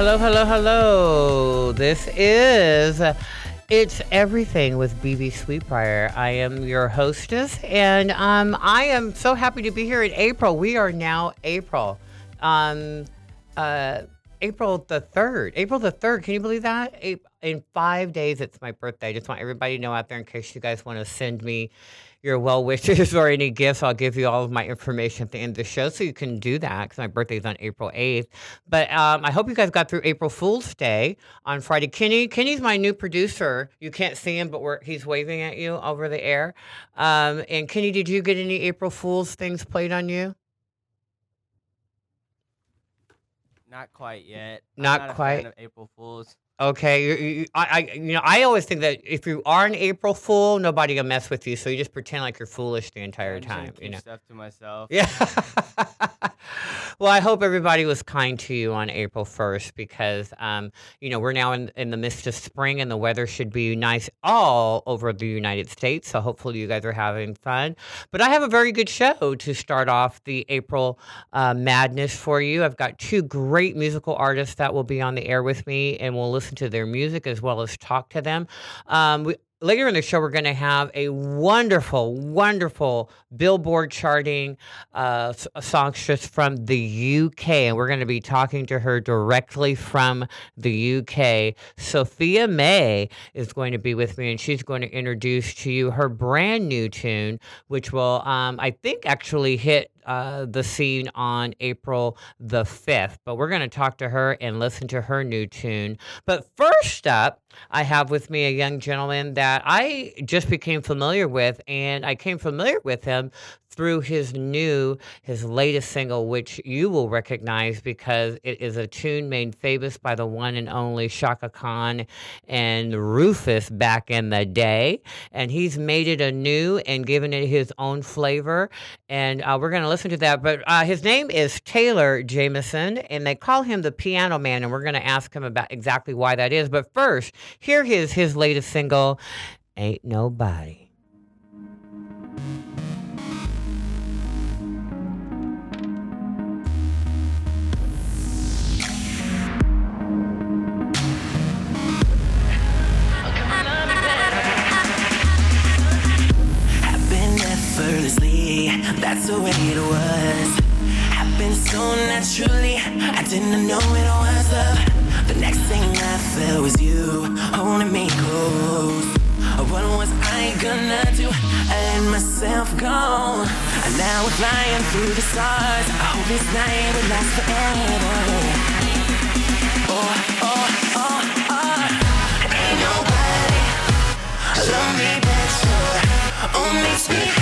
Hello, hello, hello. This is It's Everything with BB Sweetbriar. I am your hostess, and um, I am so happy to be here in April. We are now April. Um, uh, April the 3rd. April the 3rd. Can you believe that? In five days, it's my birthday. I just want everybody to know out there in case you guys want to send me your well wishes or any gifts, I'll give you all of my information at the end of the show so you can do that because my birthday is on April 8th. But um, I hope you guys got through April Fool's Day on Friday. Kenny, Kenny's my new producer. You can't see him, but he's waving at you over the air. Um, and Kenny, did you get any April Fool's things played on you? Not quite yet. Not, not quite. April Fools. Okay, I, I, you know, I always think that if you are an April Fool, nobody gonna mess with you. So you just pretend like you're foolish the entire I'm time. You know. stuff to myself. Yeah. well, I hope everybody was kind to you on April 1st because, um, you know, we're now in, in the midst of spring and the weather should be nice all over the United States. So hopefully you guys are having fun. But I have a very good show to start off the April uh, madness for you. I've got two great musical artists that will be on the air with me and we'll listen to their music as well as talk to them. Um, we, later in the show, we're going to have a wonderful, wonderful Billboard charting uh, songstress from the UK, and we're going to be talking to her directly from the UK. Sophia May is going to be with me, and she's going to introduce to you her brand new tune, which will, um, I think, actually hit uh, the scene on April the 5th. But we're going to talk to her and listen to her new tune. But first up, I have with me a young gentleman that I just became familiar with, and I came familiar with him through his new, his latest single, which you will recognize because it is a tune made famous by the one and only Chaka Khan and Rufus back in the day. And he's made it anew and given it his own flavor. And uh, we're going to listen to that. But uh, his name is Taylor Jameson, and they call him the Piano Man. And we're going to ask him about exactly why that is. But first, here is his latest single, Ain't Nobody. That's the way it was. Happened so naturally, I didn't know it was love. The next thing I felt was you holding me close. What was I gonna do? I let myself go. And now we're flying through the stars. I hope this night will last forever. Oh, oh, oh, oh. Ain't nobody love me better. Oh, makes me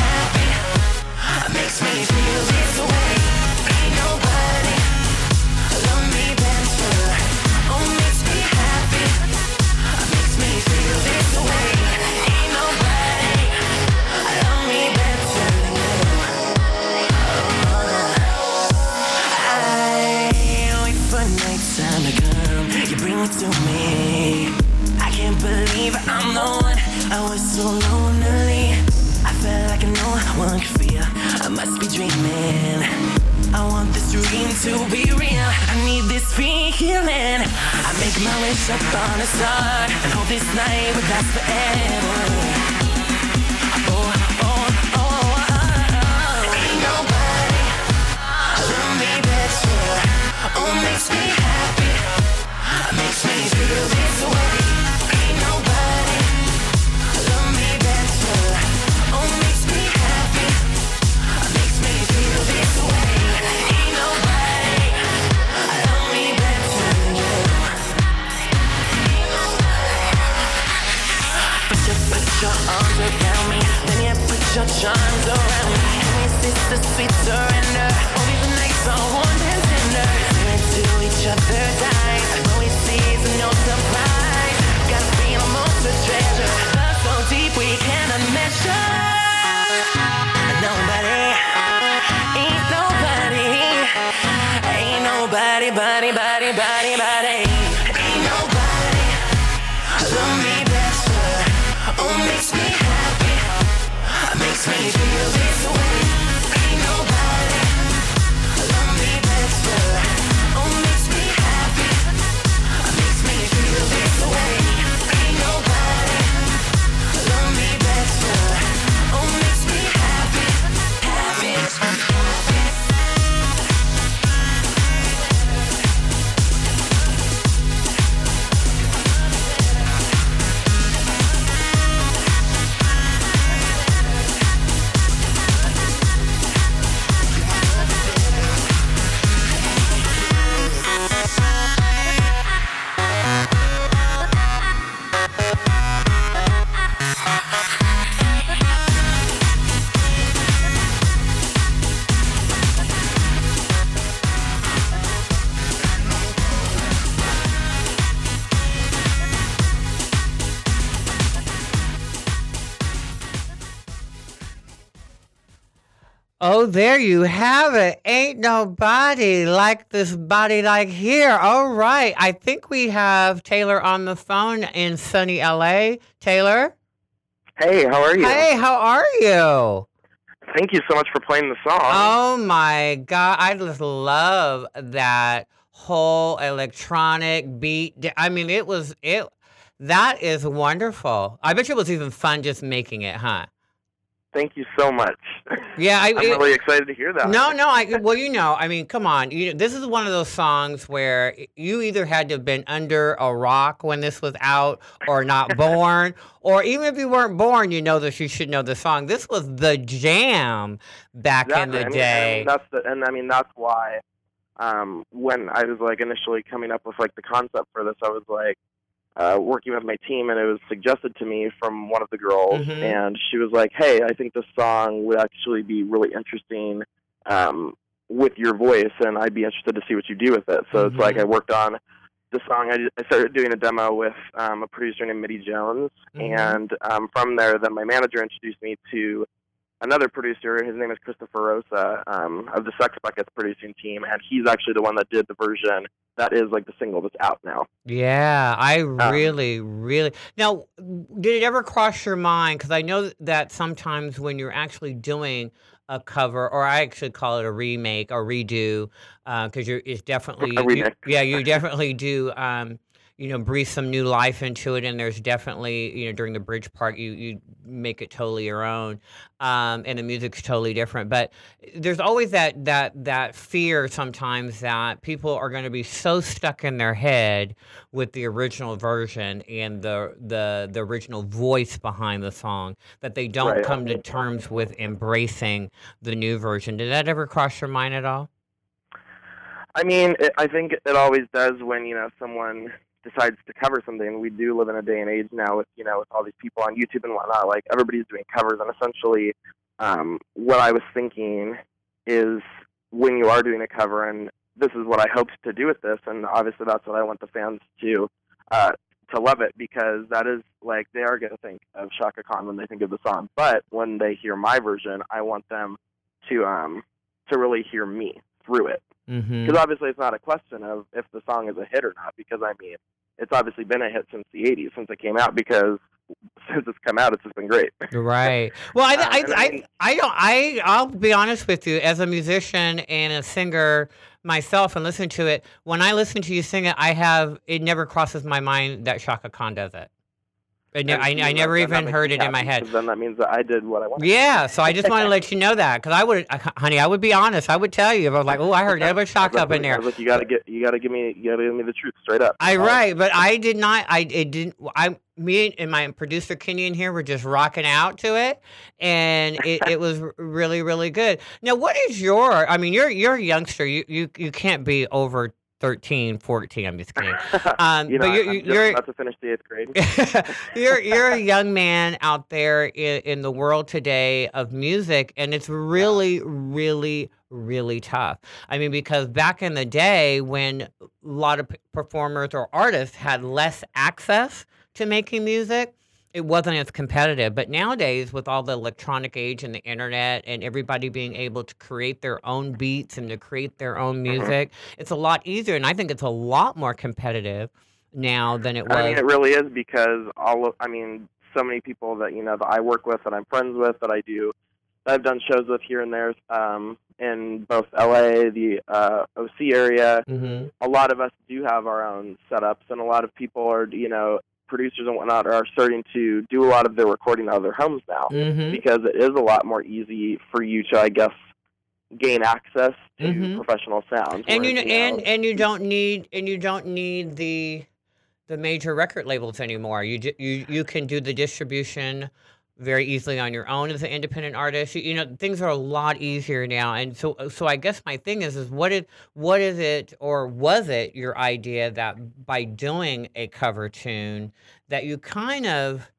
I was so lonely. Felt like no one could feel. I must be dreaming. I want this dream to be real. I need this feeling. I make my wish up on a star and hope this night will last forever. Oh, oh, oh, oh. Ain't nobody love me better. Oh, makes me happy. Makes me feel this way. Your charms around me. And the sweet surrender? Only the nights are warm and tender. We're into each other. There you have it. Ain't nobody like this body like here. All right. I think we have Taylor on the phone in sunny LA. Taylor? Hey, how are you? Hey, how are you? Thank you so much for playing the song. Oh my God. I just love that whole electronic beat. I mean, it was, it, that is wonderful. I bet you it was even fun just making it, huh? Thank you so much. Yeah, I, I'm it- really excited to hear that. No, no. I well, you know, I mean, come on. You, this is one of those songs where you either had to have been under a rock when this was out, or not born, or even if you weren't born, you know that you should know the song. This was the jam back in the day. And that's the, and I mean that's why um, when I was like initially coming up with like the concept for this, I was like uh, working with my team, and it was suggested to me from one of the girls, Mhm. and she was like, "Hey, I think this song would actually be really interesting." Um, with your voice, and I'd be interested to see what you do with it. So it's like Mhm. I worked on the song. I, I started doing a demo with um, a producer named Mitty Jones, Mhm. and um, from there, then my manager introduced me to another producer. His name is Christopher Rosa um, of the Sex Buckets producing team, and he's actually the one that did the version that is like the single that's out now. Yeah, I Um, really, really. Now, did it ever cross your mind? Because I know that sometimes when you're actually doing a cover, or I actually call it a remake or redo, because you're it's definitely A you- remix. yeah, you definitely do. Um, you know, breathe some new life into it, and there's definitely you know during the bridge part, you you make it totally your own, um, and the music's totally different. But there's always that that that fear sometimes that people are going to be so stuck in their head with the original version and the the the original voice behind the song that they don't Right. come to terms with embracing the new version. Did that ever cross your mind at all? I mean, it, I think it always does when you know someone decides to cover something. We do live in a day and age now with you know with all these people on YouTube and whatnot. Like everybody's doing covers, and essentially, um, what I was thinking is when you are doing a cover, and this is what I hoped to do with this, and obviously that's what I want the fans to uh, to love it because that is like they are going to think of Chaka Khan when they think of the song, but when they hear my version, I want them to um to really hear me through it Mm-hmm. because obviously it's not a question of if the song is a hit or not because i mean it's obviously been a hit since the 80s since it came out because since it's come out it's just been great Right. Well, I, I, I I, I don't. I, I'll be honest with you. As a musician and a singer myself, and listen to it, when I listen to you sing it, I have it never crosses my mind that Chaka Khan does it. I, I never even heard it in my head. then that means that i did what i wanted Yeah, so I just want to let you know that because I would, honey, I would be honest. I would tell you if I was like, oh, I heard Edward I was Shaka like- up in there. like, you gotta get, you gotta give me, you gotta give me the truth straight up. I right, but I did not. I it didn't. I me and my producer Kenyon here were just rocking out to it, and it, it was really really good. Now, what is your? I mean, you're you're a youngster. You you you can't be over 13, 14. I'm just kidding. Um, you know, but you're I'm you're, about to finish the eighth grade. you're you're a young man out there in, in the world today of music, and it's really, really, really tough. I mean, because back in the day when a lot of performers or artists had less access to making music, it wasn't as competitive. But nowadays, with all the electronic age and the internet and everybody being able to create their own beats and to create their own music, it's a lot easier. And I think it's a lot more competitive now than it was. I mean, it really is because all of, I mean, so many people that you know that I work with, that I'm friends with, that I do, that I've done shows with here and there, um, in both LA, the uh, OC area. hmm A lot of us do have our own setups, and a lot of people are, you know, producers and whatnot are starting to do a lot of their recording out of their homes now hmm because it is a lot more easy for you to, I guess, gain access to Mhm. professional sound. and you know, and and you don't need and you don't need the the major record labels anymore. You you you can do the distribution very easily on your own as an independent artist. You, you know, things are a lot easier now. And so so I guess my thing is is what is what is it or was it your idea that by doing a cover tune that you kind of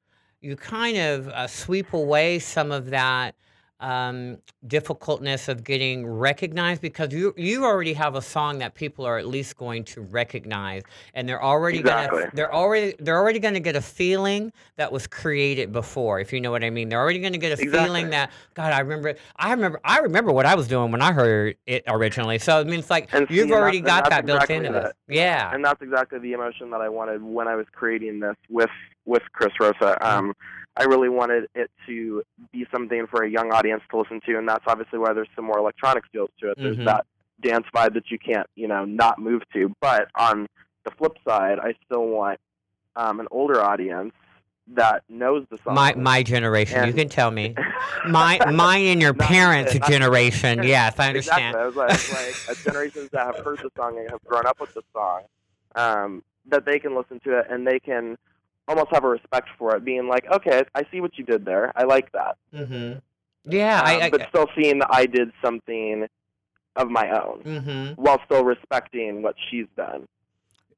you kind of uh, sweep away some of that um, difficultness of getting recognized because you you already have a song that people are at least going to recognize, and they're already Exactly. gonna they're already they're already gonna get a feeling that was created before, if you know what I mean. They're already gonna get a feeling that God, I remember, I remember, I remember what I was doing when I heard it originally. So I mean, it's like And you've that- already got that built exactly into it. this. Yeah. and that's exactly the emotion that I wanted when I was creating this with with Chris Rosa. Um, I really wanted it to be something for a young audience to listen to, and that's obviously why there's some more electronic feels to it. There's that dance vibe that you can't, you know, not move to. But on the flip side, I still want um, an older audience that knows the song. My my generation, you can tell me. My mine and your parents' generation. Yes, I understand. Exactly. I was like, like generations that have heard the song and have grown up with the song, um, that they can listen to it and they can almost have a respect for it, being like, okay, I see what you did there. I like that. hmm Yeah, Um, I, but still seeing that I did something of my own hmm while still respecting what she's done.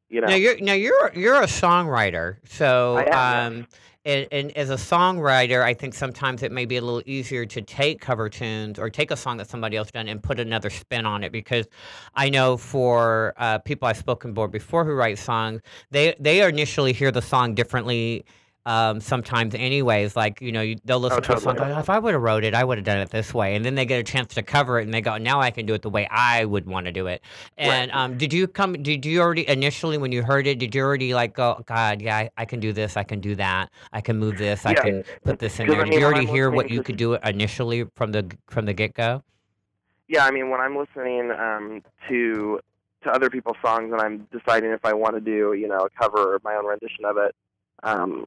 You know, Now you're now you're you're a songwriter, so I am, um, and, and as a songwriter, I think sometimes it may be a little easier to take cover tunes or take a song that somebody else done and put another spin on it because I know for uh, people I've spoken for before who write songs, they they initially hear the song differently. Um, sometimes, anyways, like you know, you, they'll listen to a song. if I would have wrote it, I would have done it this way, and then they get a chance to cover it, and they go, "Now I can do it the way I would want to do it." And Right. um, did you come? Did you already initially when you heard it? Did you already like go, God, yeah, I, I can do this, I can do that, I can move this, I can put this in 'Cause, I there. Did you already hear what you could do initially from the from the get go? yeah, I mean, when I'm listening um, to to other people's songs and I'm deciding if I want to do, you know, a cover or my own rendition of it, um,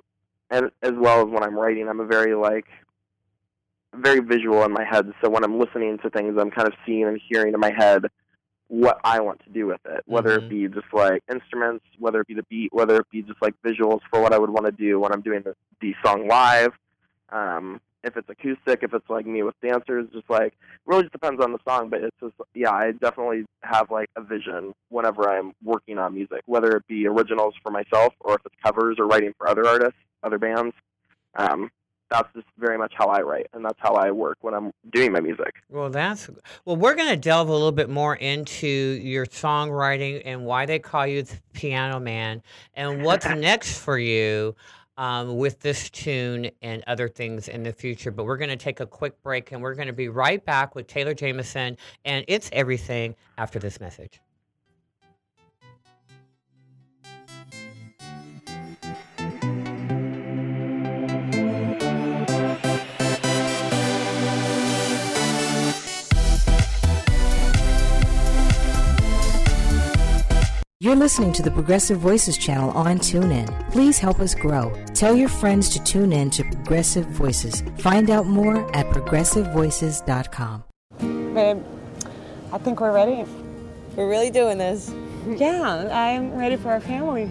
and as well as when I'm writing, I'm a very like very visual in my head. So when I'm listening to things, I'm kind of seeing and hearing in my head what I want to do with it, whether Mhm. it be just like instruments, whether it be the beat, whether it be just like visuals for what I would want to do when I'm doing the, the song live. Um, if it's acoustic, if it's like me with dancers, just like really just depends on the song. But it's just yeah, I definitely have like a vision whenever I'm working on music, whether it be originals for myself or if it's covers or writing for other artists, other bands. Um, that's just very much how I write, and that's how I work when I'm doing my music. Well, that's well. We're going to delve a little bit more into your songwriting and why they call you the Piano Man, and what's next for you um, with this tune and other things in the future. But we're going to take a quick break, and we're going to be right back with Taylor Jameson and it's everything after this message. You're listening to the Progressive Voices channel on TuneIn. Please help us grow. Tell your friends to tune in to Progressive Voices. Find out more at progressivevoices.com. Babe, I think we're ready. We're really doing this. Yeah, I'm ready for our family.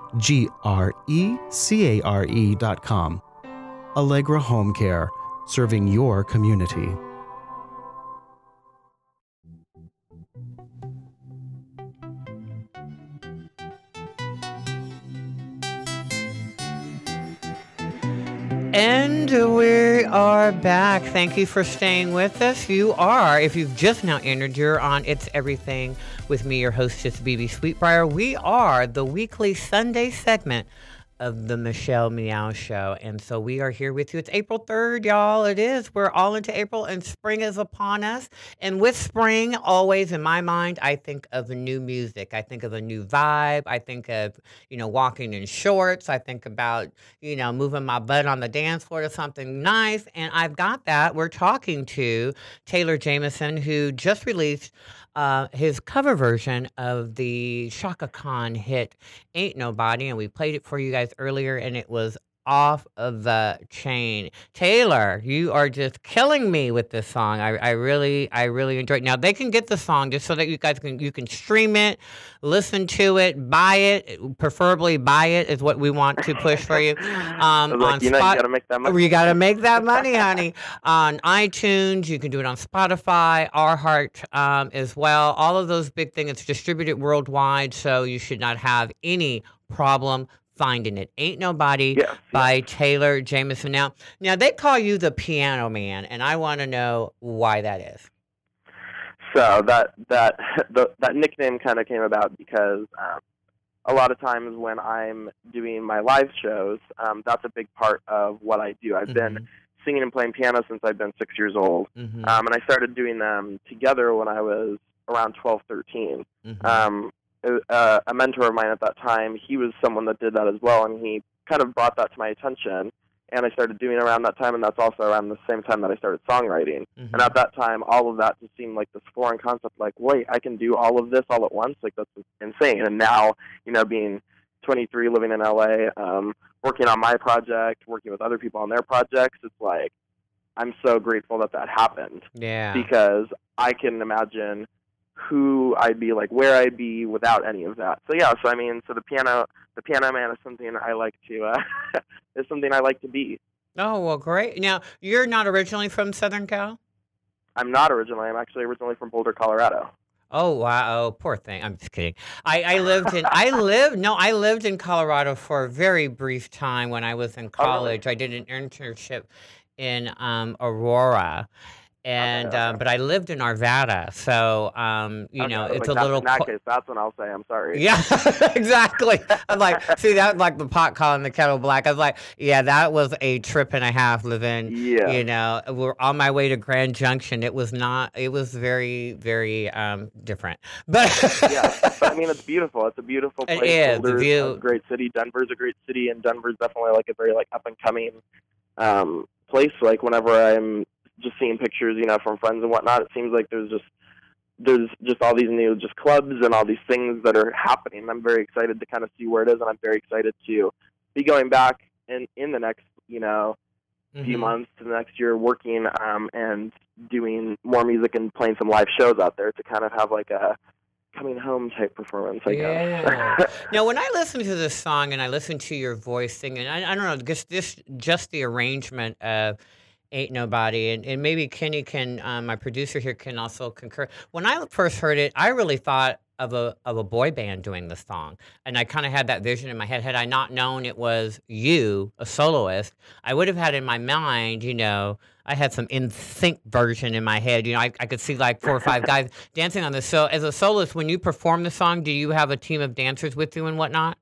www.ale G-R-E-C-A-R-E dot com. Allegra Home Care, serving your community. We are back. Thank you for staying with us. You are, if you've just now entered, you're on It's Everything with me, your hostess, BB Sweetbriar. We are the weekly Sunday segment of the Michelle Meow Show. And so we are here with you. It's April 3rd, y'all. It is. We're all into April and spring is upon us. And with spring, always in my mind, I think of new music. I think of a new vibe. I think of, you know, walking in shorts. I think about, you know, moving my butt on the dance floor to something nice. And I've got that. We're talking to Taylor Jameson, who just released uh, his cover version of the Chaka Khan hit Ain't Nobody. And we played it for you guys earlier, and it was off of the chain. Taylor, you are just killing me with this song. I, I really, I really enjoy it. Now they can get the song just so that you guys can you can stream it, listen to it, buy it. Preferably buy it is what we want to push for you. Um, like, on you know, Spot- you gotta make that money. you got to make that money, honey. on iTunes, you can do it on Spotify, iHeart um, as well. All of those big things. It's distributed worldwide, so you should not have any problem finding it. Ain't Nobody Yes, by Taylor Jameson. Now, now they call you the Piano Man, and I want to know why that is. So that that the, that nickname kind of came about because um, a lot of times when I'm doing my live shows, um, that's a big part of what I do. I've been singing and playing piano since I've been six years old, Mhm. um, and I started doing them together when I was around 12, 13. Mhm. Um, uh, a mentor of mine at that time, he was someone that did that as well, and he kind of brought that to my attention. And I started doing it around that time, and that's also around the same time that I started songwriting. Mhm. And at that time, all of that just seemed like this foreign concept. Like, wait, I can do all of this all at once. Like that's insane. And now, you know, being 23, living in LA, um, working on my project, working with other people on their projects, it's like I'm so grateful that that happened yeah. because I can imagine who I'd be, like where I'd be without any of that. So yeah, so I mean, so the piano, the piano man is something I like to, uh, is something I like to be. Oh well, great. Now you're not originally from Southern Cal. I'm not originally. I'm actually originally from Boulder, Colorado. Oh wow! Oh, poor thing. I'm just kidding. I, I lived in I lived no I lived in Colorado for a very brief time when I was in Oh, really? college. I did an internship in um, Aurora, and okay. Um, but I lived in Arvada, so um, you Okay, know like it's a little. In that case, that's when I'll say I'm sorry. yeah, exactly. I'm like, see that like the pot calling the kettle black. I was like, yeah, that was a trip and a half living. Yeah. You know, we're on my way to Grand Junction. It was not. It was very, very um, different. But yeah, but I mean, it's beautiful. It's a beautiful It place. the view- a great city. Denver's a great city, and Denver's definitely like a very like up and coming um, place. Like whenever I'm just seeing pictures, you know, from friends and whatnot, it seems like there's just there's just all these new just clubs and all these things that are happening. I'm very excited to kind of see where it is, and I'm very excited to be going back in in the next you know few Mhm. months to the next year working um, and doing more music and playing some live shows out there to kind of have like a coming home type performance, I Yeah. guess. Now, when I listen to this song and I listen to your voice singing, I, I don't know, just this, just the arrangement of "Ain't Nobody," and, and maybe Kenny can, um, my producer here, can also concur. When I first heard it, I really thought of a of a boy band doing the song, and I kind of had that vision in my head. Had I not known it was you, a soloist, I would have had in my mind, you know. I had some NSYNC version in my head. You know, I, I could see like four or five guys dancing on this. So, as a soloist, when you perform the song, do you have a team of dancers with you and whatnot?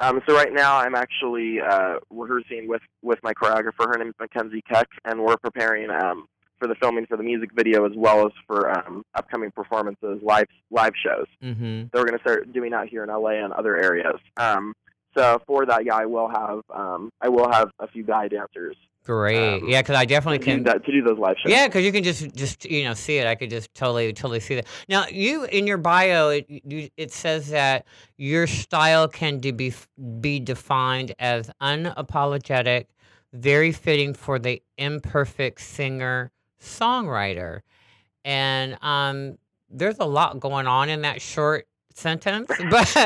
Um, so right now I'm actually uh, rehearsing with, with my choreographer. Her name is Mackenzie Keck, and we're preparing um, for the filming for the music video as well as for um, upcoming performances, live live shows Mm-hmm. that we're going to start doing out here in LA and other areas. Um, so for that, yeah, I will have um, I will have a few guy dancers Great. Um, yeah, because I definitely can. that to do those live shows. Yeah, because you can just just you know see it. I could just totally totally see that. Now, you in your bio, it you, it says that your style can de- be be defined as unapologetic, very fitting for the imperfect singer songwriter, and um, there's a lot going on in that short sentence, but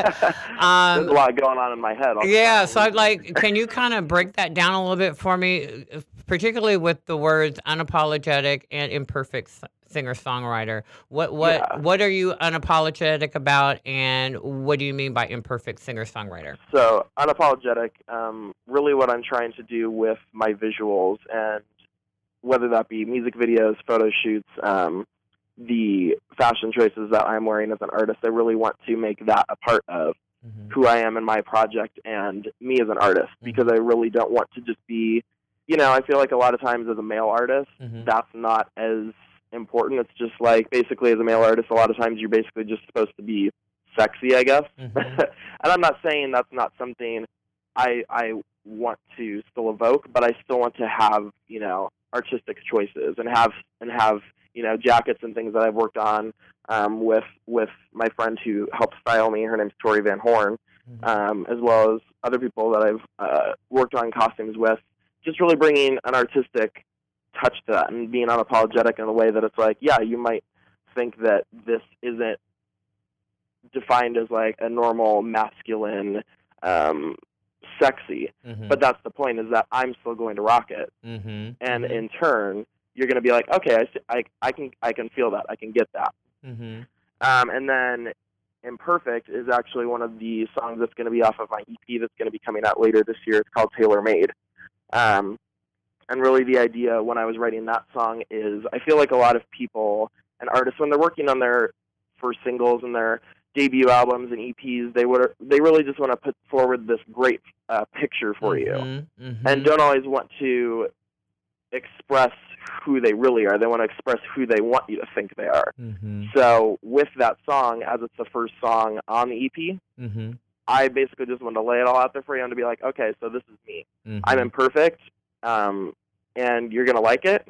um, There's a lot going on in my head. I'll yeah, so I'd like, can you kind of break that down a little bit for me, particularly with the words unapologetic and imperfect singer songwriter. What what Yeah. what are you unapologetic about, and what do you mean by imperfect singer songwriter? So unapologetic. Um, really, what I'm trying to do with my visuals, and whether that be music videos, photo shoots, um, the fashion choices that I'm wearing as an artist, I really want to make that a part of who I am in my project and me as an artist because I really don't want to just be, you know, I feel like a lot of times as a male artist, Mhm. that's not as important. It's just like basically as a male artist, a lot of times you're basically just supposed to be sexy, I guess. Mhm. and I'm not saying that's not something I I want to still evoke, but I still want to have you know artistic choices and have and have you know jackets and things that I've worked on um, with with my friend who helped style me. Her name's Tori Van Horn, um, as well as other people that I've uh, worked on costumes with. Just really bringing an artistic touch to that and being unapologetic in a way that it's like, yeah, you might think that this isn't defined as like a normal masculine um, sexy, Mhm. but that's the point is that I'm still going to rock it, Mhm. and Mhm. in turn, you're going to be like, okay, I, I, I can I can feel that, I can get that. Mhm. Um, and then Imperfect is actually one of the songs that's going to be off of my EP that's going to be coming out later this year. It's called Tailor Made. Um, and really, the idea when I was writing that song is I feel like a lot of people and artists, when they're working on their first singles and their debut albums and EPs, they would they really just want to put forward this great uh, picture for you Mhm. Mhm. and don't always want to express who they really are. They want to express who they want you to think they are. Mhm. So with that song, as it's the first song on the EP, Mhm. I basically just wanted to lay it all out there for you and to be like, okay, so this is me. Mhm. I'm imperfect, um, and you're gonna like it,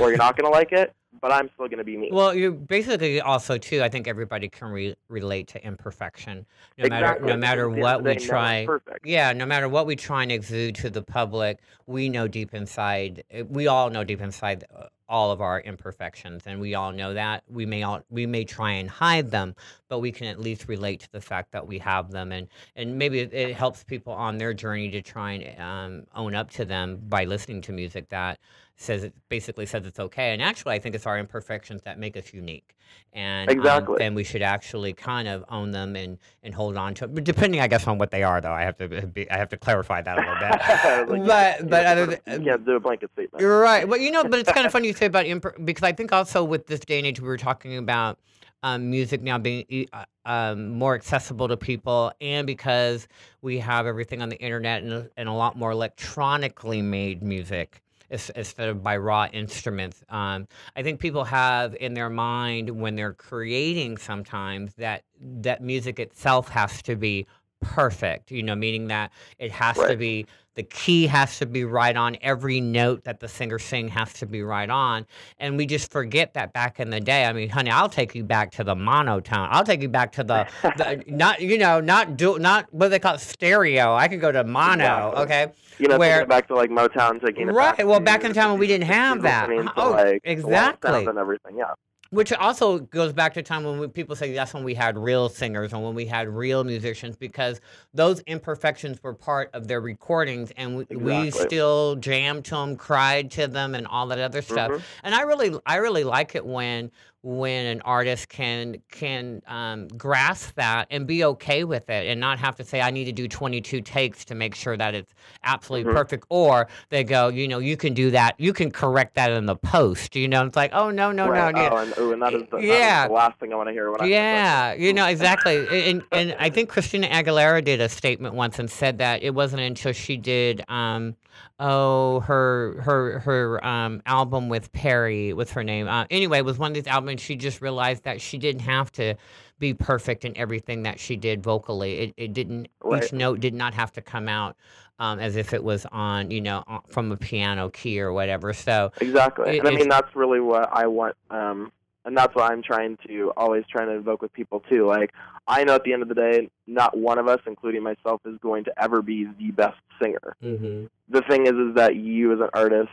or you're not gonna like it, but I'm still gonna be me. Well, you basically also too. I think everybody can re- relate to imperfection, no matter no matter because at the end what we day, no one's try. Yeah, no matter what we try and exude to the public, we know deep inside. eh, We all know deep inside uh, all of our imperfections, and we all know that. We may all we may try and hide them, but we can at least relate to the fact that we have them, and and maybe it, it helps people on their journey to try and um, own up to them by listening to music that says it basically says it's okay. And actually, I think it's our imperfections that make us unique, and um, Exactly. and we should actually kind of own them and and hold on to it. Depending, I guess, on what they are, though. I have to be, I have to clarify that a little bit. Like, but but other than, you can't do a blanket statement. you're right. Well, you know, but it's kind of funny you say about imper- because I think also with this day and age, we were talking about um, music now being uh, um, more accessible to people, and because we have everything on the internet and, a- and a lot more electronically made music instead of by raw instruments. Um, I think people have in their mind when they're creating sometimes that that music itself has to be perfect. You know, meaning that it has to be the key has to be right on every note that the singer sing has to be right on and we just forget that back in the day i mean honey i'll take you back to the monotone i'll take you back to the, the not you know not do not what they call it, stereo i could go to mono okay You know, where back to like Motown, taking it Right, back well, to back in the time when we didn't have that. Oh, like, exactly. and everything. Yeah. Which also goes back to time when we, people say that's when we had real singers and when we had real musicians because those imperfections were part of their recordings and we, we still jammed to them cried to them and all that other stuff Mhm. and i really i really like it when when an artist can can um, grasp that and be okay with it and not have to say i need to do 22 takes to make sure that it's absolutely Mhm. perfect or they go you know you can do that you can correct that in the post you know it's like oh no no right. no yeah. Oh, and, ooh, and that is the, is Yeah. the last thing I want to hear when I Yeah, you know exactly, and and I think Christina Aguilera did a statement once and said that it wasn't until she did, um, oh her her her um, album with Perry, what's her name? Uh, anyway, it was one of these albums she just realized that she didn't have to be perfect in everything that she did vocally. It it didn't each note did not have to come out. Um, as if it was on, you know, from a piano key or whatever. So, Exactly. It- and I mean, that's really what I want. Um, and that's what I'm trying to always trying to invoke with people too. Like, I know at the end of the day, not one of us, including myself, is going to ever be the best singer. mm-hmm. The thing is, is that you as an artist,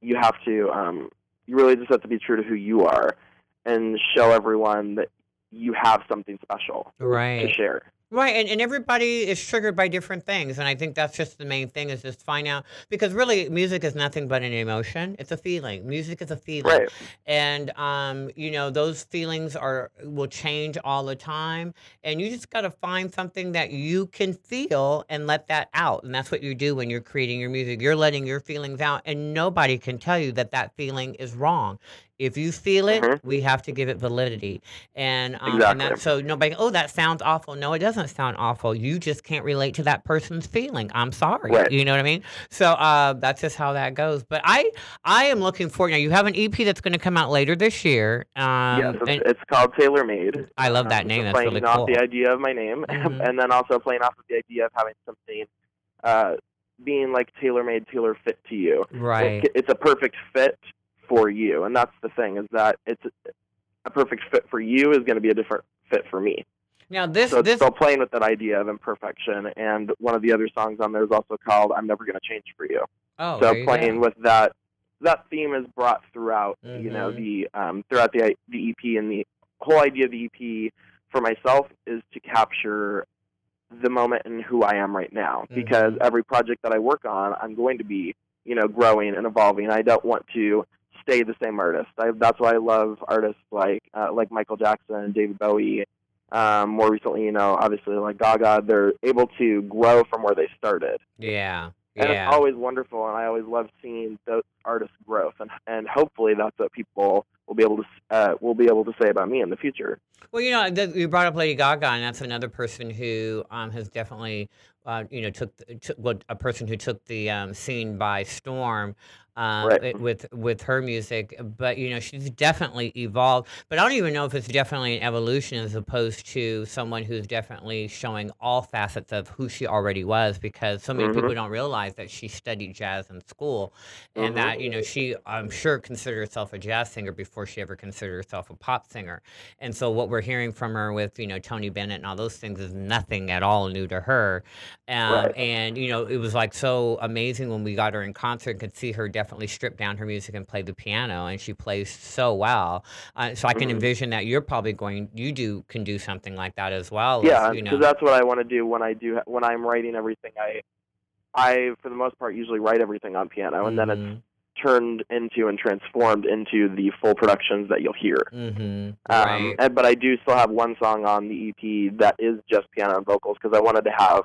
you have to, um, you really just have to be true to who you are, and show everyone that you have something special to share. Right, and, and everybody is triggered by different things, and I think that's just the main thing is just find out because really music is nothing but an emotion. It's a feeling. Music is a feeling, Right. and um, you know those feelings are will change all the time, and you just got to find something that you can feel and let that out, and that's what you do when you're creating your music. You're letting your feelings out, and nobody can tell you that that feeling is wrong. If you feel it, Mhm. we have to give it validity, and um, and Exactly. that's so nobody. Oh, that sounds awful. No, it doesn't sound awful. You just can't relate to that person's feeling. I'm sorry. Right. You know what I mean? So uh, that's just how that goes. But I I am looking forward. Now you have an EP that's going to come out later this year. Um, yes, it's, and it's called Tailor Made. I love that Um, name. so That's playing really off cool. the idea of my name, Mhm. and then also playing off of the idea of having something uh, being like tailor made, tailor fit to you. Right. It- it's a perfect fit for you, and that's the thing is that it's a perfect fit for you is going to be a different fit for me. Now this so this still playing with that idea of imperfection, and one of the other songs on there is also called "I'm Never Gonna Change for You." oh so you playing go. with that that theme is brought throughout you know Mhm. the um throughout the the EP and the whole idea of the EP for myself is to capture the moment and who I am right now because Mhm. every project that I work on I'm going to be you know growing and evolving I don't want to stay the same artist. I, that's why I love artists like uh, like Michael Jackson and David Bowie. Um, more recently you know obviously like Gaga they're able to grow from where they started. Yeah and yeah. it's always wonderful, and I always love seeing those artists' growth, and and hopefully that's what people will be able to uh, will be able to say about me in the future. Well, you know, th- you brought up Lady Gaga, and that's another person who um, has definitely, uh, you know, took, took well, a person who took the um, scene by storm um, Right. it- with with her music. But you know, she's definitely evolved. But I don't even know if it's definitely an evolution as opposed to someone who's definitely showing all facets of who she already was. Because so many Mhm. people don't realize that she studied jazz in school, and Mhm. that you know she, I'm sure, considered herself a jazz singer before she ever considered herself a pop singer. And so what we're hearing from her with, you know, Tony Bennett and all those things is nothing at all new to her. Um, Right. And, you know, it was like so amazing when we got her in concert and could see her definitely strip down her music and play the piano. And she plays so well. Uh, so I can Mhm. envision that you're probably going, you do, can do something like that as well. Yeah, as, you because know. that's what I want to do when I do when I'm writing everything. I I for the most part usually write everything on piano, and then it's Mhm. turned into and transformed into the full productions that you'll hear. Mhm. Um, Right. and, but I do still have one song on the EP that is just piano and vocals because I wanted to have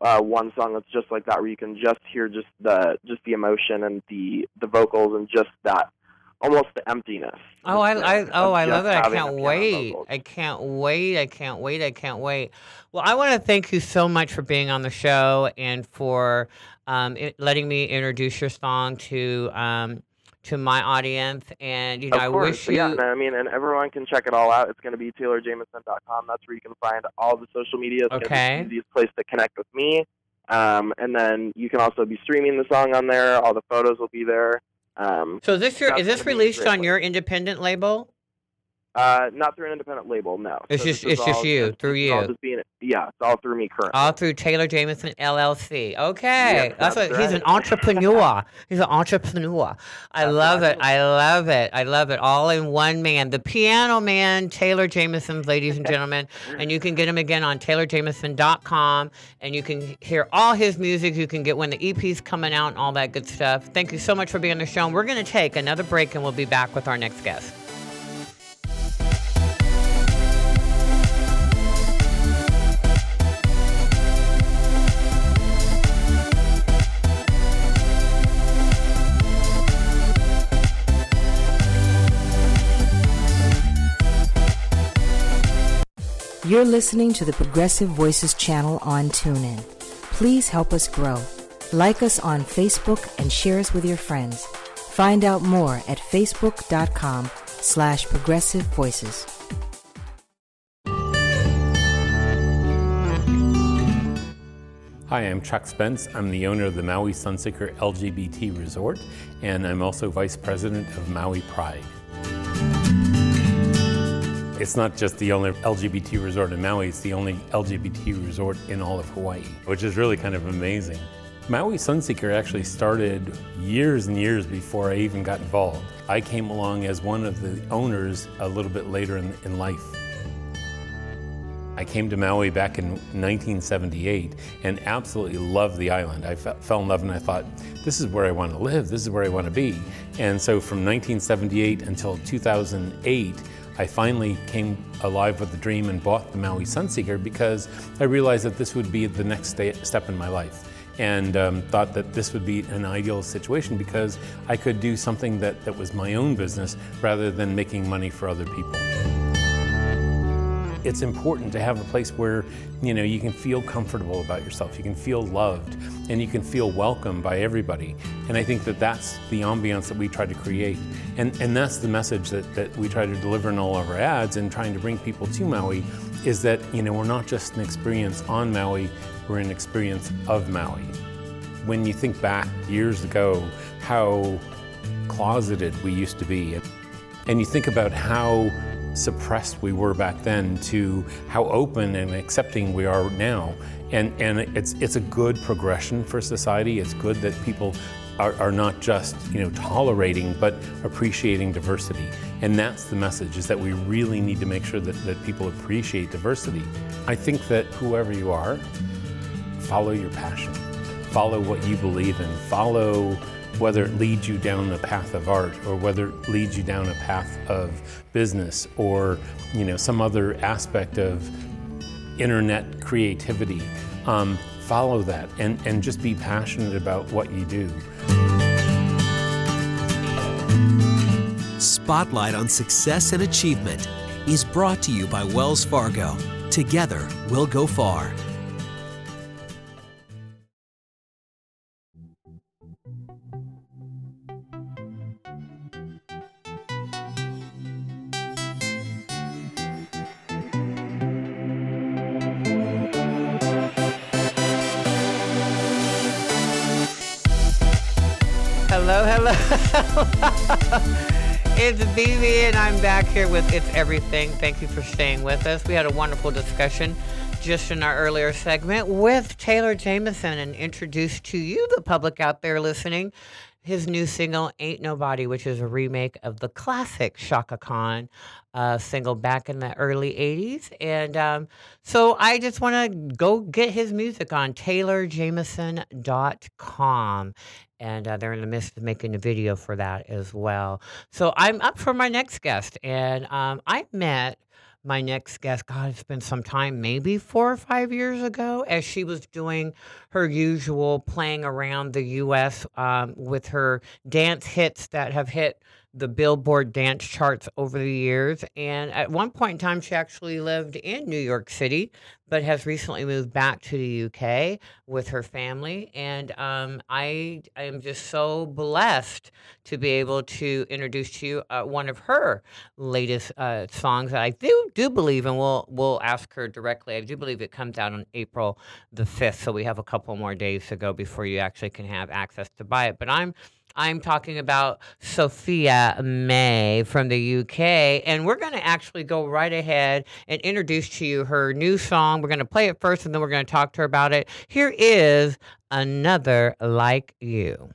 uh, one song that's just like that where you can just hear just the just the emotion and the the vocals and just that almost the emptiness. Oh, I, I oh, I love it! I can't wait! vocals. I can't wait! I can't wait! I can't wait! Well, I want to thank you so much for being on the show and for um, letting me introduce your song to um, to my audience. And you know, I wish you. yeah. I mean, and everyone can check it all out. It's going to be taylorjameson.com. That's where you can find all the social media. It's Okay. be the easiest place to connect with me. Um, and then you can also be streaming the song on there. All the photos will be there. Um, So is this your is this gonna be a released on your independent label? Uh, not through an independent label, no. It's So just- it's just you, through you. just being, yeah, it's all through me currently. All through Taylor Jameson LLC. Okay, Yes, that's what that's he's an entrepreneur. he's an entrepreneur. I That's love right. it. I love it. I love it. All in one man. The piano man, Taylor Jameson, ladies and gentlemen. and you can get him again on taylorjameson.com. And you can hear all his music. You can get when the EP's coming out and all that good stuff. Thank you so much for being on the show. And we're going to take another break and we'll be back with our next guest. You're listening to the Progressive Voices channel on TuneIn. Please help us grow. Like us on Facebook and share us with your friends. Find out more at facebook.com slash progressive voices. Hi, I'm Chuck Spence. I'm the owner of the Maui Sunseeker LGBT Resort, and I'm also vice president of Maui Pride. It's not just the only LGBT resort in Maui, it's the only LGBT resort in all of Hawaii, which is really kind of amazing. Maui Sunseeker actually started years and years before I even got involved. I came along as one of the owners a little bit later in, in life. I came to Maui back in 1978 and absolutely loved the island. I fe- fell in love and I thought, this is where I want to live, this is where I want to be. And so from 1978 until 2008, I finally came alive with the dream and bought the Maui Sunseeker because I realized that this would be the next step in my life and um, thought that this would be an ideal situation because I could do something that, that was my own business rather than making money for other people. It's important to have a place where you know you can feel comfortable about yourself, you can feel loved, and you can feel welcome by everybody. And I think that that's the ambiance that we try to create, and and that's the message that, that we try to deliver in all of our ads and trying to bring people to Maui, is that you know we're not just an experience on Maui, we're an experience of Maui. When you think back years ago, how closeted we used to be, and you think about how suppressed we were back then to how open and accepting we are now. And, and it's, it's a good progression for society. It's good that people are, are not just you know, tolerating, but appreciating diversity. And that's the message, is that we really need to make sure that, that people appreciate diversity. I think that whoever you are, follow your passion. Follow what you believe in. Follow whether it leads you down the path of art or whether it leads you down a path of business or you know some other aspect of internet creativity um, follow that and, and just be passionate about what you do. Spotlight on success and achievement is brought to you by wells fargo. Together we'll go far it's BB, and I'm back here with It's Everything. Thank you for staying with us. We had a wonderful discussion just in our earlier segment with Taylor Jameson and introduced to you, the public out there listening, his new single, Ain't Nobody, which is a remake of the classic Chaka Khan uh, single back in the early 80s. And um, so I just want to go get his music on taylorjameson.com. And uh, they're in the midst of making a video for that as well. So I'm up for my next guest. And um, I met my next guest, God, it's been some time, maybe four or five years ago, as she was doing her usual playing around the U.S. Um, with her dance hits that have hit the Billboard dance charts over the years. And at one point in time, she actually lived in New York City, but has recently moved back to the UK with her family. And um, I, I am just so blessed to be able to introduce to you uh, one of her latest uh, songs that I do do believe, and we'll we'll ask her directly. I do believe it comes out on April the fifth, so we have a couple more days to go before you actually can have access to buy it. But I'm I'm talking about Sophia May from the UK, and we're going to actually go right ahead and introduce to you her new song. We're going to play it first, and then we're going to talk to her about it. Here is Another Like You.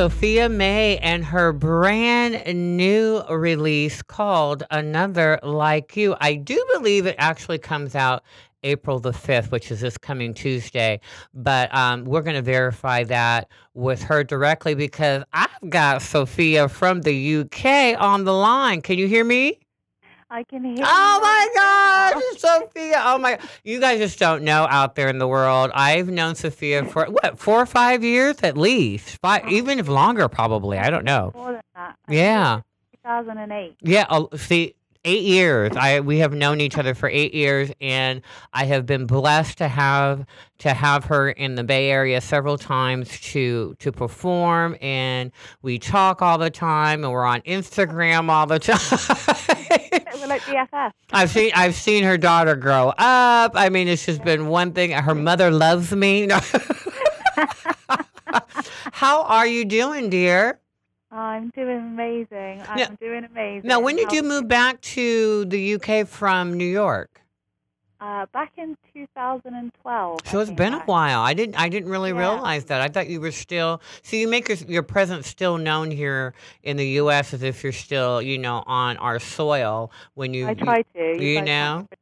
Sophia May and her brand new release called Another Like You. I do believe it actually comes out April the 5th, which is this coming Tuesday. But um, we're going to verify that with her directly because I've got Sophia from the UK on the line. Can you hear me? I can hear. Oh my gosh, Sophia! Oh my, you guys just don't know out there in the world. I've known Sophia for what four or five years at least, five, even if longer, probably. I don't know. More than that. Yeah, 2008. yeah. Oh, see, eight years. I we have known each other for eight years, and I have been blessed to have to have her in the Bay Area several times to to perform, and we talk all the time, and we're on Instagram all the time. We're like BFF. I've seen I've seen her daughter grow up. I mean, it's just been one thing. Her mother loves me. No. How are you doing, dear? I'm doing amazing. I'm Yeah. doing amazing. Now, when did you move back to the UK from New York? Uh, back in 2012. So it's been a while. I didn't I didn't really Yeah. realize that. I thought you were still so you make your, your presence still known here in the US as if you're still, you know, on our soil when you I try to. You, You know?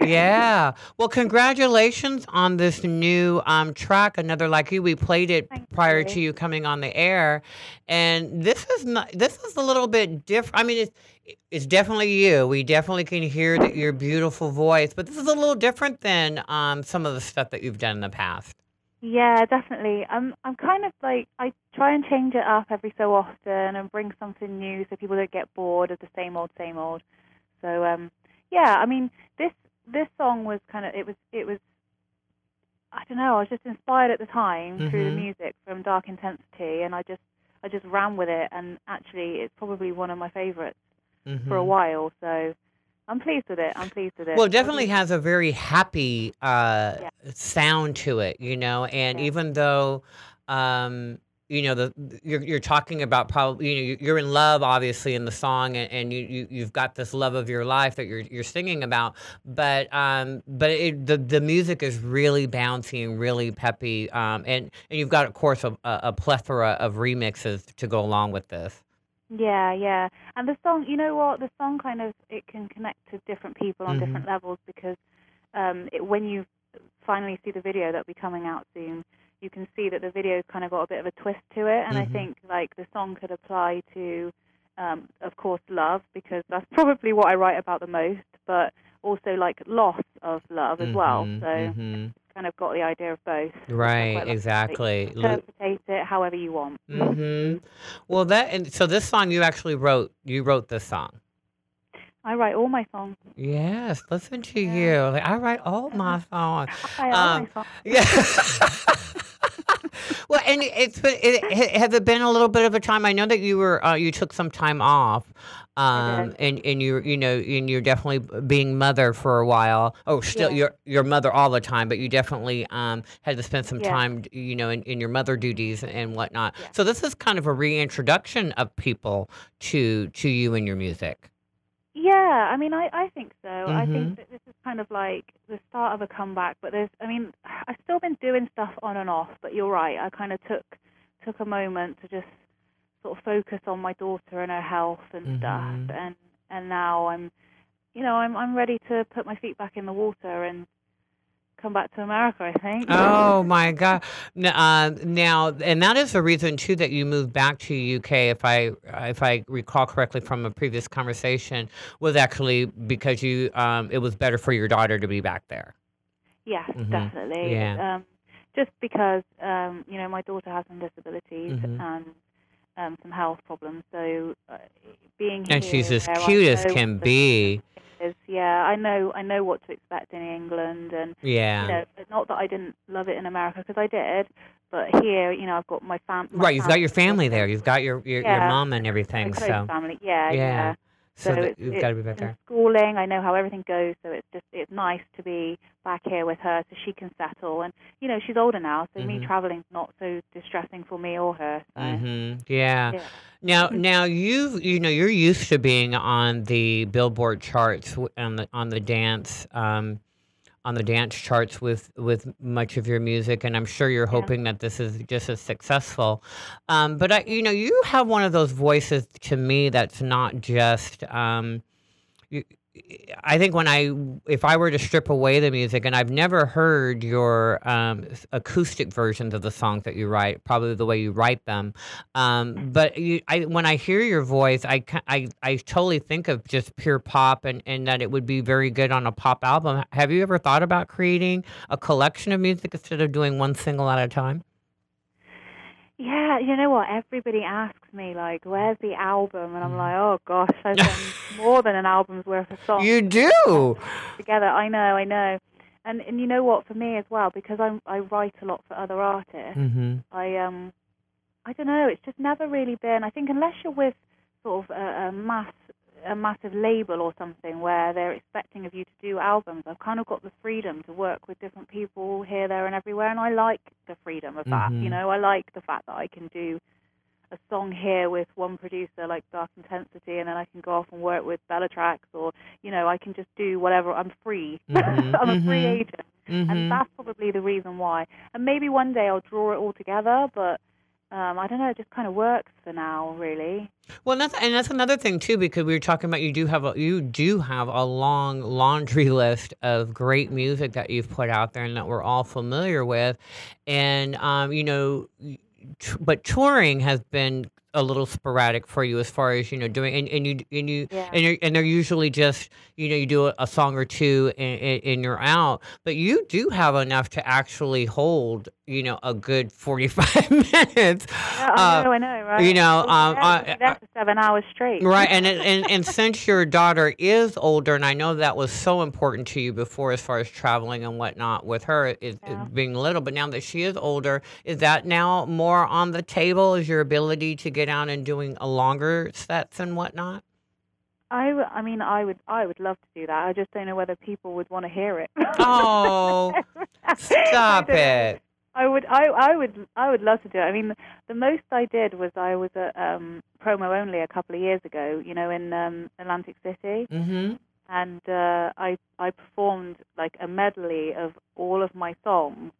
Yeah. Well, congratulations on this new um, track, Another Like You. We played it prior to you coming on the air, and this is not. This is a little bit different. I mean, it's it's definitely you. We definitely can hear that your beautiful voice, but this is a little different than um, some of the stuff that you've done in the past. Yeah, definitely. I'm I'm kind of like I try and change it up every so often and bring something new so people don't get bored of the same old same old. So um yeah, I mean this this song was kind of it was it was I don't know, I was just inspired at the time through the Mhm. music from Dark Intensity and I just I just ran with it and actually it's probably one of my favorites for a Mhm. while. So I'm pleased with it. I'm pleased with it. Well, it definitely has a very happy uh, sound to it, you know. And even though, um, you know, the you're you're talking about probably, you know, you're in love, obviously, in the song, and, and you, you you've got this love of your life that you're you're singing about. But um, but it, the the music is really bouncy and really peppy. Um, and and you've got, of course, a a plethora of remixes to go along with this. Yeah, yeah. And the song, you know what? The song kind of it can connect to different people on Mhm. different levels because um, it, when you finally see the video that'll be coming out soon, you can see that the video's kind of got a bit of a twist to it. And I Mhm. think like the song could apply to, um, of course, love because that's probably what I write about the most, but also like loss of love as well. Mhm, So mhm. it's kind of got the idea of both. Right, exactly. Interpretate it however you want. Mm-hmm. Well, that and so this song you actually wrote. You wrote this song. I write all my songs. Yes, listen to you. Like I write all my songs. I all Um, my songs. Yeah. well, and it's been, it, it, has it been a little bit of a time? I know that you were uh, you took some time off, um, and and you you know and you're definitely being mother for a while. Oh, still Yeah. you're your mother all the time, but you definitely um, had to spend some Yeah. time, you know, in, in your mother duties and whatnot. So this is kind of a reintroduction of people to to you and your music. Yeah, I mean, I, I think so. I Mhm. think that this is kind of like the start of a comeback. But there's, I mean, I've still been doing stuff on and off. But you're right. I kind of took took a moment to just sort of focus on my daughter and her health and Mhm. stuff. And and now I'm, you know, I'm I'm ready to put my feet back in the water and come back to America. I think. Oh my God! Uh, now, and that is the reason too that you moved back to UK. If I if I recall correctly from a previous conversation, was actually because you um, it was better for your daughter to be back there. Yes, Mhm. definitely. Yeah. Um, just because um, you know my daughter has some disabilities Mhm. and um, some health problems, so uh, being here And she's as cute as can be. Is, yeah, I know I know what to expect in England, and Yeah. you know, not that I didn't love it in America because I did, but here, you know, I've got my fam. my Right, you've got your family family there. You've got your your, your Yeah. mom and everything. So family, yeah, yeah. yeah. So, it's, you've it's got to be there. schooling. I know how everything goes, so it's just it's nice to be back here with her so she can settle. And you know she's older now, so me Mhm. traveling's not so distressing for me or her. So. hmm Yeah. Yeah. Now, now you've you know you're used to being on the Billboard charts on the on the dance um, on the dance charts with with much of your music, and I'm sure you're hoping that this is just as successful. Um, but I, you know, you have one of those voices to me that's not just. Um, you, I think when I, if I were to strip away the music, and I've never heard your um, acoustic versions of the songs that you write, probably the way you write them, um, but you, I, when I hear your voice, I, I, I totally think of just pure pop, and, and that it would be very good on a pop album. Have you ever thought about creating a collection of music instead of doing one single at a time? Yeah, you know what? Everybody asks me like, "Where's the album?" And I'm like, "Oh gosh, I've done more than an album's worth of songs." You do. together. I know, I know. And and you know what? For me as well, because I I write a lot for other artists. Mm-hmm. I um, I don't know. It's just never really been. I think unless you're with sort of a, a mass, a massive label or something where they're expecting of you to do albums, I've kind of got the freedom to work with different people here, there, and everywhere, and I like the freedom of that. You Mhm. know, I like the fact that I can do a song here with one producer like Dark Intensity, and then I can go off and work with Bellatrix, or you know, I can just do whatever. I'm free. Mhm, I'm a free mhm, agent, and that's probably the reason why. And maybe one day I'll draw it all together, but um, I don't know. It just kind of works for now, really. Well, that's and that's another thing too, because we were talking about you do have a you do have a long laundry list of great music that you've put out there and that we're all familiar with, and um, you know, t- but touring has been a little sporadic for you as far as you know doing and, and you and you Yeah. and you're, and they're usually just you know you do a, a song or two and, and, and you're out but you do have enough to actually hold you know a good 45 minutes Yeah, I Uh, know, I know, right? you know um, yeah, I- I'll be there for seven hours straight. Right, and, and and since your daughter is older, and I know that was so important to you before, as far as traveling and whatnot with her, is being little. But now that she is older, is that now more on the table? Is your ability to get out and doing a longer sets and whatnot? I, w- I mean, I would, I would love to do that. I just don't know whether people would want to hear it. Oh, stop it! I would, I, I would, I would love to do it. I mean, the most I did was I was at um, promo only a couple of years ago. You know, in um, Atlantic City. Mm-hmm. and uh, I I performed like a medley of all of my songs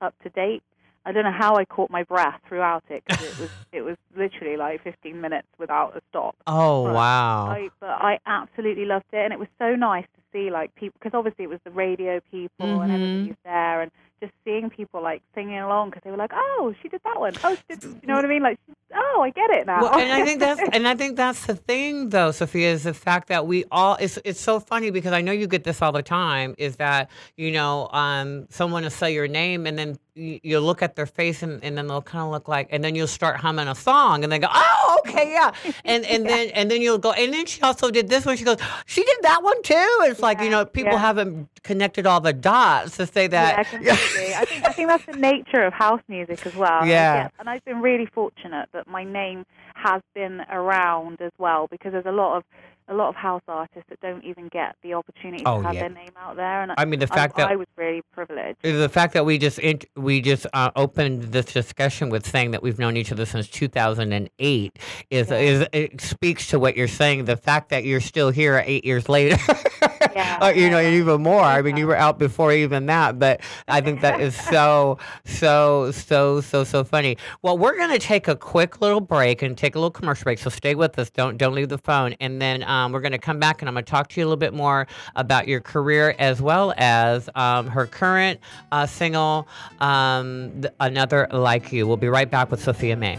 up to date. I don't know how I caught my breath throughout it because it was it was literally like 15 minutes without a stop. Oh But wow! I, but I absolutely loved it, and it was so nice to see like people because obviously it was the radio people and Mhm. everybody was there, and just seeing people like singing along because they were like, oh, she did that one. Oh, she did. You know what I mean? Like, oh, I get it now. Well, and I think that's and I think that's the thing though, Sophia, is the fact that we all it's it's so funny because I know you get this all the time, is that, you know, um someone will say your name and then you, you look at their face and, and then they'll kind of look like, and then you'll start humming a song and they go, oh, okay, yeah. And and then and then you'll go, and then she also did this one. She goes, she did that one too. It's like, you know, people yeah. haven't connected all the dots to say Yeah, that. completely. I think I think that's the nature of house music as well. Yeah. and I've been really fortunate that my name has been around as well because there's a lot of a lot of house artists that don't even get the opportunity Oh, to have yeah. their name out there. And I mean, the fact that- I was really privileged. The fact that we just int- we just uh, opened this discussion with saying that we've known each other since 2008 is is it speaks to what you're saying. The fact that you're still here eight years later, uh, you know, even more. I mean, you were out before even that, but I think that is so so so so so funny. Well, we're gonna take a quick little break and take a little commercial break. So stay with us. Don't don't leave the phone, and then um, we're gonna come back and I'm gonna talk to you a little bit more about your career as well as um, her current uh, single, um, th- "Another Like You." We'll be right back with Sophia May.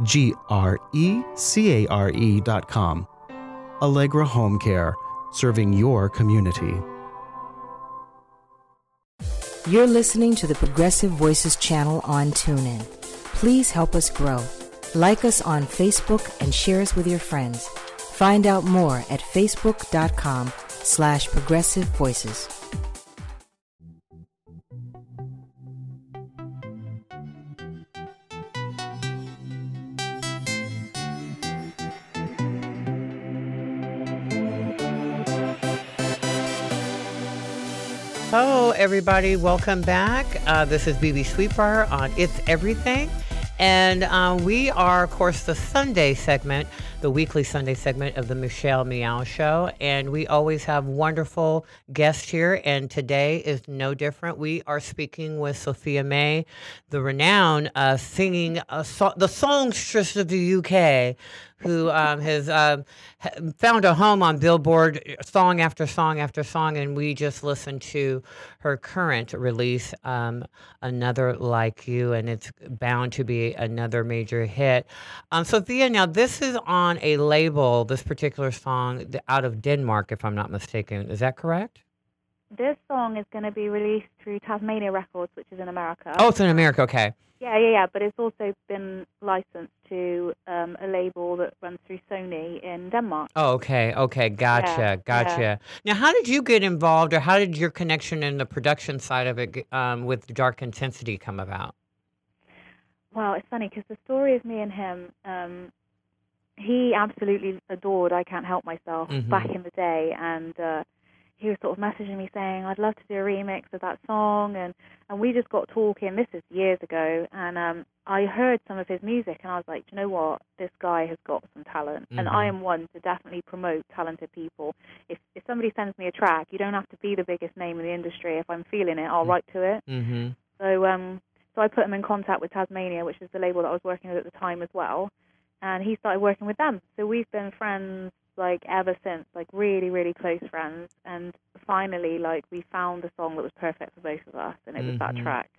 www.alegrecare.com. Allegra Home Care, serving your community. You're listening to the Progressive Voices channel on TuneIn. Please help us grow. Like us on Facebook and share us with your friends. Find out more at facebook.com slash progressive voices. Everybody. Welcome back. Uh, this is BB Sweetbriar on It's Everything. And uh, we are, of course, the Sunday segment, the weekly Sunday segment of the Michelle Meow Show. And we always have wonderful guests here. And today is no different. We are speaking with Sophia May, the renowned uh, singing, uh, so- the songstress of the UK, who um, has um, ha- found a home on Billboard, uh, song after song after song, and we just listened to her current release, um, "Another Like You," and it's bound to be another major hit. Um, Sophia, now this is on a label. This particular song out of Denmark, if I'm not mistaken. Is that correct? This song is going to be released through Tasmania Records, which is in America. Oh, it's in America. Okay. Yeah, yeah, yeah. But it's also been licensed to um, a label that runs through Sony in Denmark. Oh, okay, okay, gotcha, Yeah, gotcha. yeah. Now, how did you get involved, or how did your connection in the production side of it um, with Dark Intensity come about? Well, it's funny because the story of me and him, um, he absolutely adored I Can't Help Myself Mhm. back in the day. And uh, he was sort of messaging me saying, I'd love to do a remix of that song. And, and we just got talking. This is years ago. And um, I heard some of his music and I was like, "Do you know what? This guy has got some talent. And I Mhm. am one to definitely promote talented people. If, if somebody sends me a track, you don't have to be the biggest name in the industry. If I'm feeling it, I'll write to it. Mm-hmm. So um, so I put him in contact with Tasmania, which is the label that I was working with at the time as well, and he started working with them. So we've been friends like ever since, like really, really close friends. And finally, like we found a song that was perfect for both of us, and it was that Mhm. track.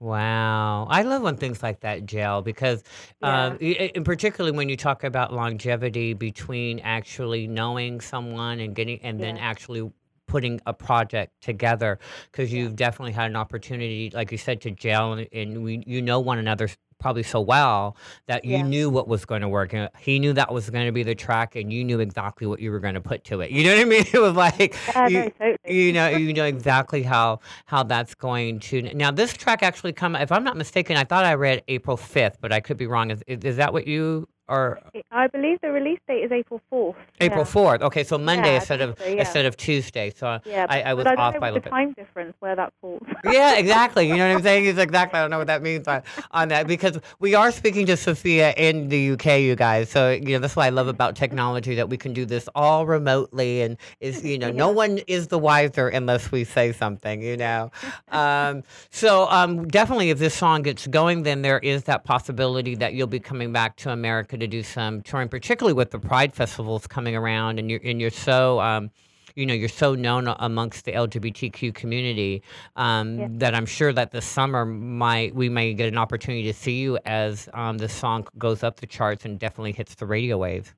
Wow. I love when things like that gel because, um, i- in particularly when you talk about longevity between actually knowing someone and getting, and then actually putting a project together because you've definitely had an opportunity, like you said, to gel and, and we, you know one another probably so well that you Yeah. knew what was going to work. And he knew that was going to be the track and you knew exactly what you were going to put to it. You know what I mean? It was like, Yeah, you, no, totally. you know, you know exactly how how that's going to. Now, this track actually come. If I'm not mistaken, I thought I read April 5th, but I could be wrong. Is is, is that what you are? I believe the release date is April 4th. April yeah. 4th. Okay, so Monday Yeah, instead of so, yeah. instead of Tuesday. So Yeah, I, I was I off by a little the bit. time difference where that falls. yeah, exactly. You know what I'm saying? It's exactly. I don't know what that means on, on that because we are speaking to Sophia in the UK, you guys. So you know that's what I love about technology that we can do this all remotely, and is you know no one is the wiser unless we say something. You know, um, so um, definitely if this song gets going, then there is that possibility that you'll be coming back to America to do some touring, particularly with the Pride festivals coming around, and you're and you're so. Um, you know you're so known amongst the LGBTQ community um, Yeah. that I'm sure that this summer might we may get an opportunity to see you as um, this song goes up the charts and definitely hits the radio waves.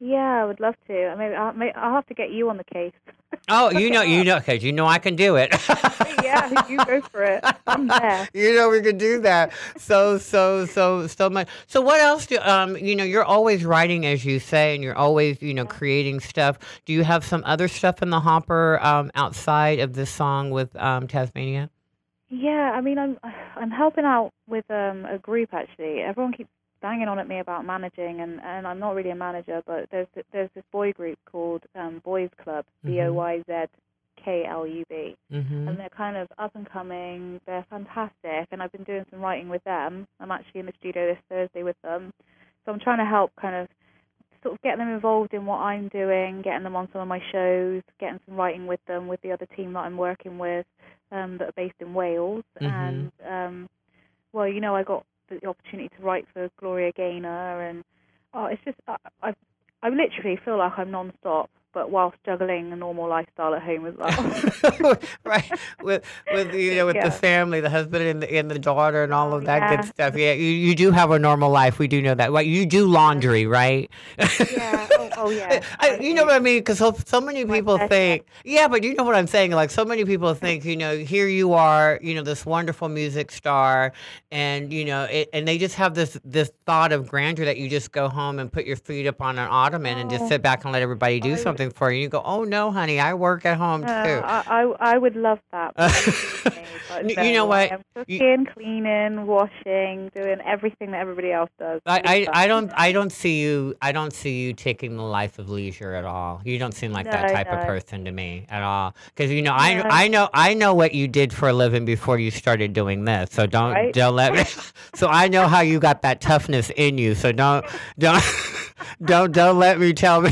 Yeah, I would love to. I mean, I'll, may- I'll have to get you on the case. Oh, you know, you know, because you know I can do it. yeah, you go for it. I'm there. you know we can do that so so so so much so what else do um you know you're always writing as you say and you're always you know creating stuff do you have some other stuff in the hopper um outside of this song with um tasmania Yeah, I mean, I'm I'm helping out with um, a group actually. Everyone keeps banging on at me about managing, and, and I'm not really a manager, but there's th- there's this boy group called um, Boys Club, B O Y Z K L U B, Mhm. and they're kind of up and coming. They're fantastic, and I've been doing some writing with them. I'm actually in the studio this Thursday with them, so I'm trying to help kind of sort of get them involved in what I'm doing, getting them on some of my shows, getting some writing with them with the other team that I'm working with um, that are based in Wales. Mhm. And um, well, you know, I got the opportunity to write for Gloria Gaynor, and oh, it's just I, I, I literally feel like I'm non-stop, but whilst juggling a normal lifestyle at home as well. right with with you know with Yeah. the family the husband and the, and the daughter and all of that yeah. good stuff yeah you, you do have a normal life we do know that right you do laundry right yeah. Oh, oh yeah. I, you know what I mean? Because so, so many people think, yeah, but you know what I'm saying? Like, so many people think, you know, here you are, you know, this wonderful music star, and you know, it, and they just have this this thought of grandeur that you just go home and put your feet up on an ottoman and just Oh. sit back and let everybody do oh, something for you. You go, oh no, honey, I work at home No, too. I, I I would love that. but You- no, you know what? You- cooking, cleaning, washing, doing everything that everybody else does. I, I, I don't I don't see you I don't see you taking the life of leisure at all. You don't seem like that No, type of person to me at all. Because you know I No. I know I know what you did for a living before you started doing this. So don't Right. don't let me. so I know how you got that toughness in you. So don't don't don't don't let me tell me.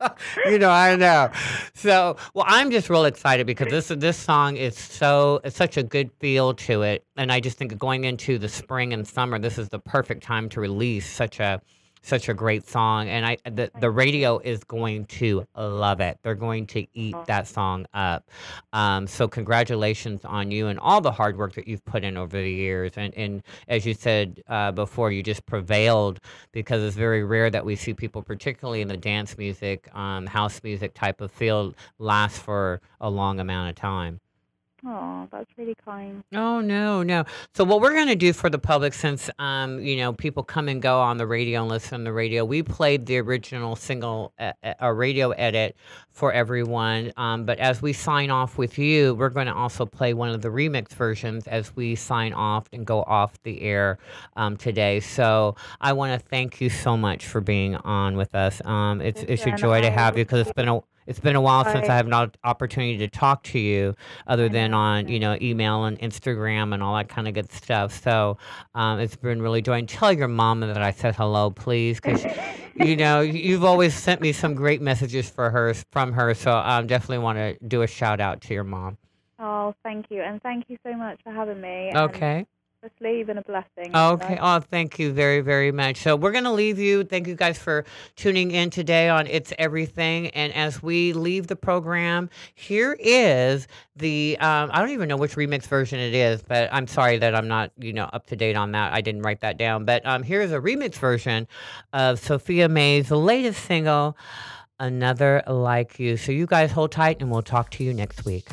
you know, I know. So, well, I'm just real excited because this this song is so it's such a good feel to it, and I just think going into the spring and summer, this is the perfect time to release such a such a great song, and I the the radio is going to love it. They're going to eat that song up. Um, so, congratulations on you and all the hard work that you've put in over the years, and and as you said uh, before, you just prevailed because it's very rare that we see people, particularly in the dance music, um, house music type of field, last for a long amount of time. Oh, that's really kind. Oh no, no. So what we're going to do for the public, since um, you know people come and go on the radio and listen to the radio, we played the original single, uh, a radio edit for everyone. Um, but as we sign off with you, we're going to also play one of the remix versions as we sign off and go off the air um, today. So I want to thank you so much for being on with us. Um, it's it's a joy to have you because it's been a It's been a while since Right. I have an opportunity to talk to you, other than on you know email and Instagram and all that kind of good stuff. So um, it's been really joy. And tell your mama that I said hello, please, because you know you've always sent me some great messages for her from her. So I um, definitely want to do a shout out to your mom. Oh, thank you, and thank you so much for having me. and Okay. slave you've a blessing. Okay. Oh, thank you very, very much. So we're going to leave you. Thank you guys for tuning in today on It's Everything. And as we leave the program, here is the, um, I don't even know which remix version it is, but I'm sorry that I'm not, you know, up to date on that. I didn't write that down. But um, here's a remix version of Sophia May's latest single, Another Like You. So you guys hold tight and we'll talk to you next week.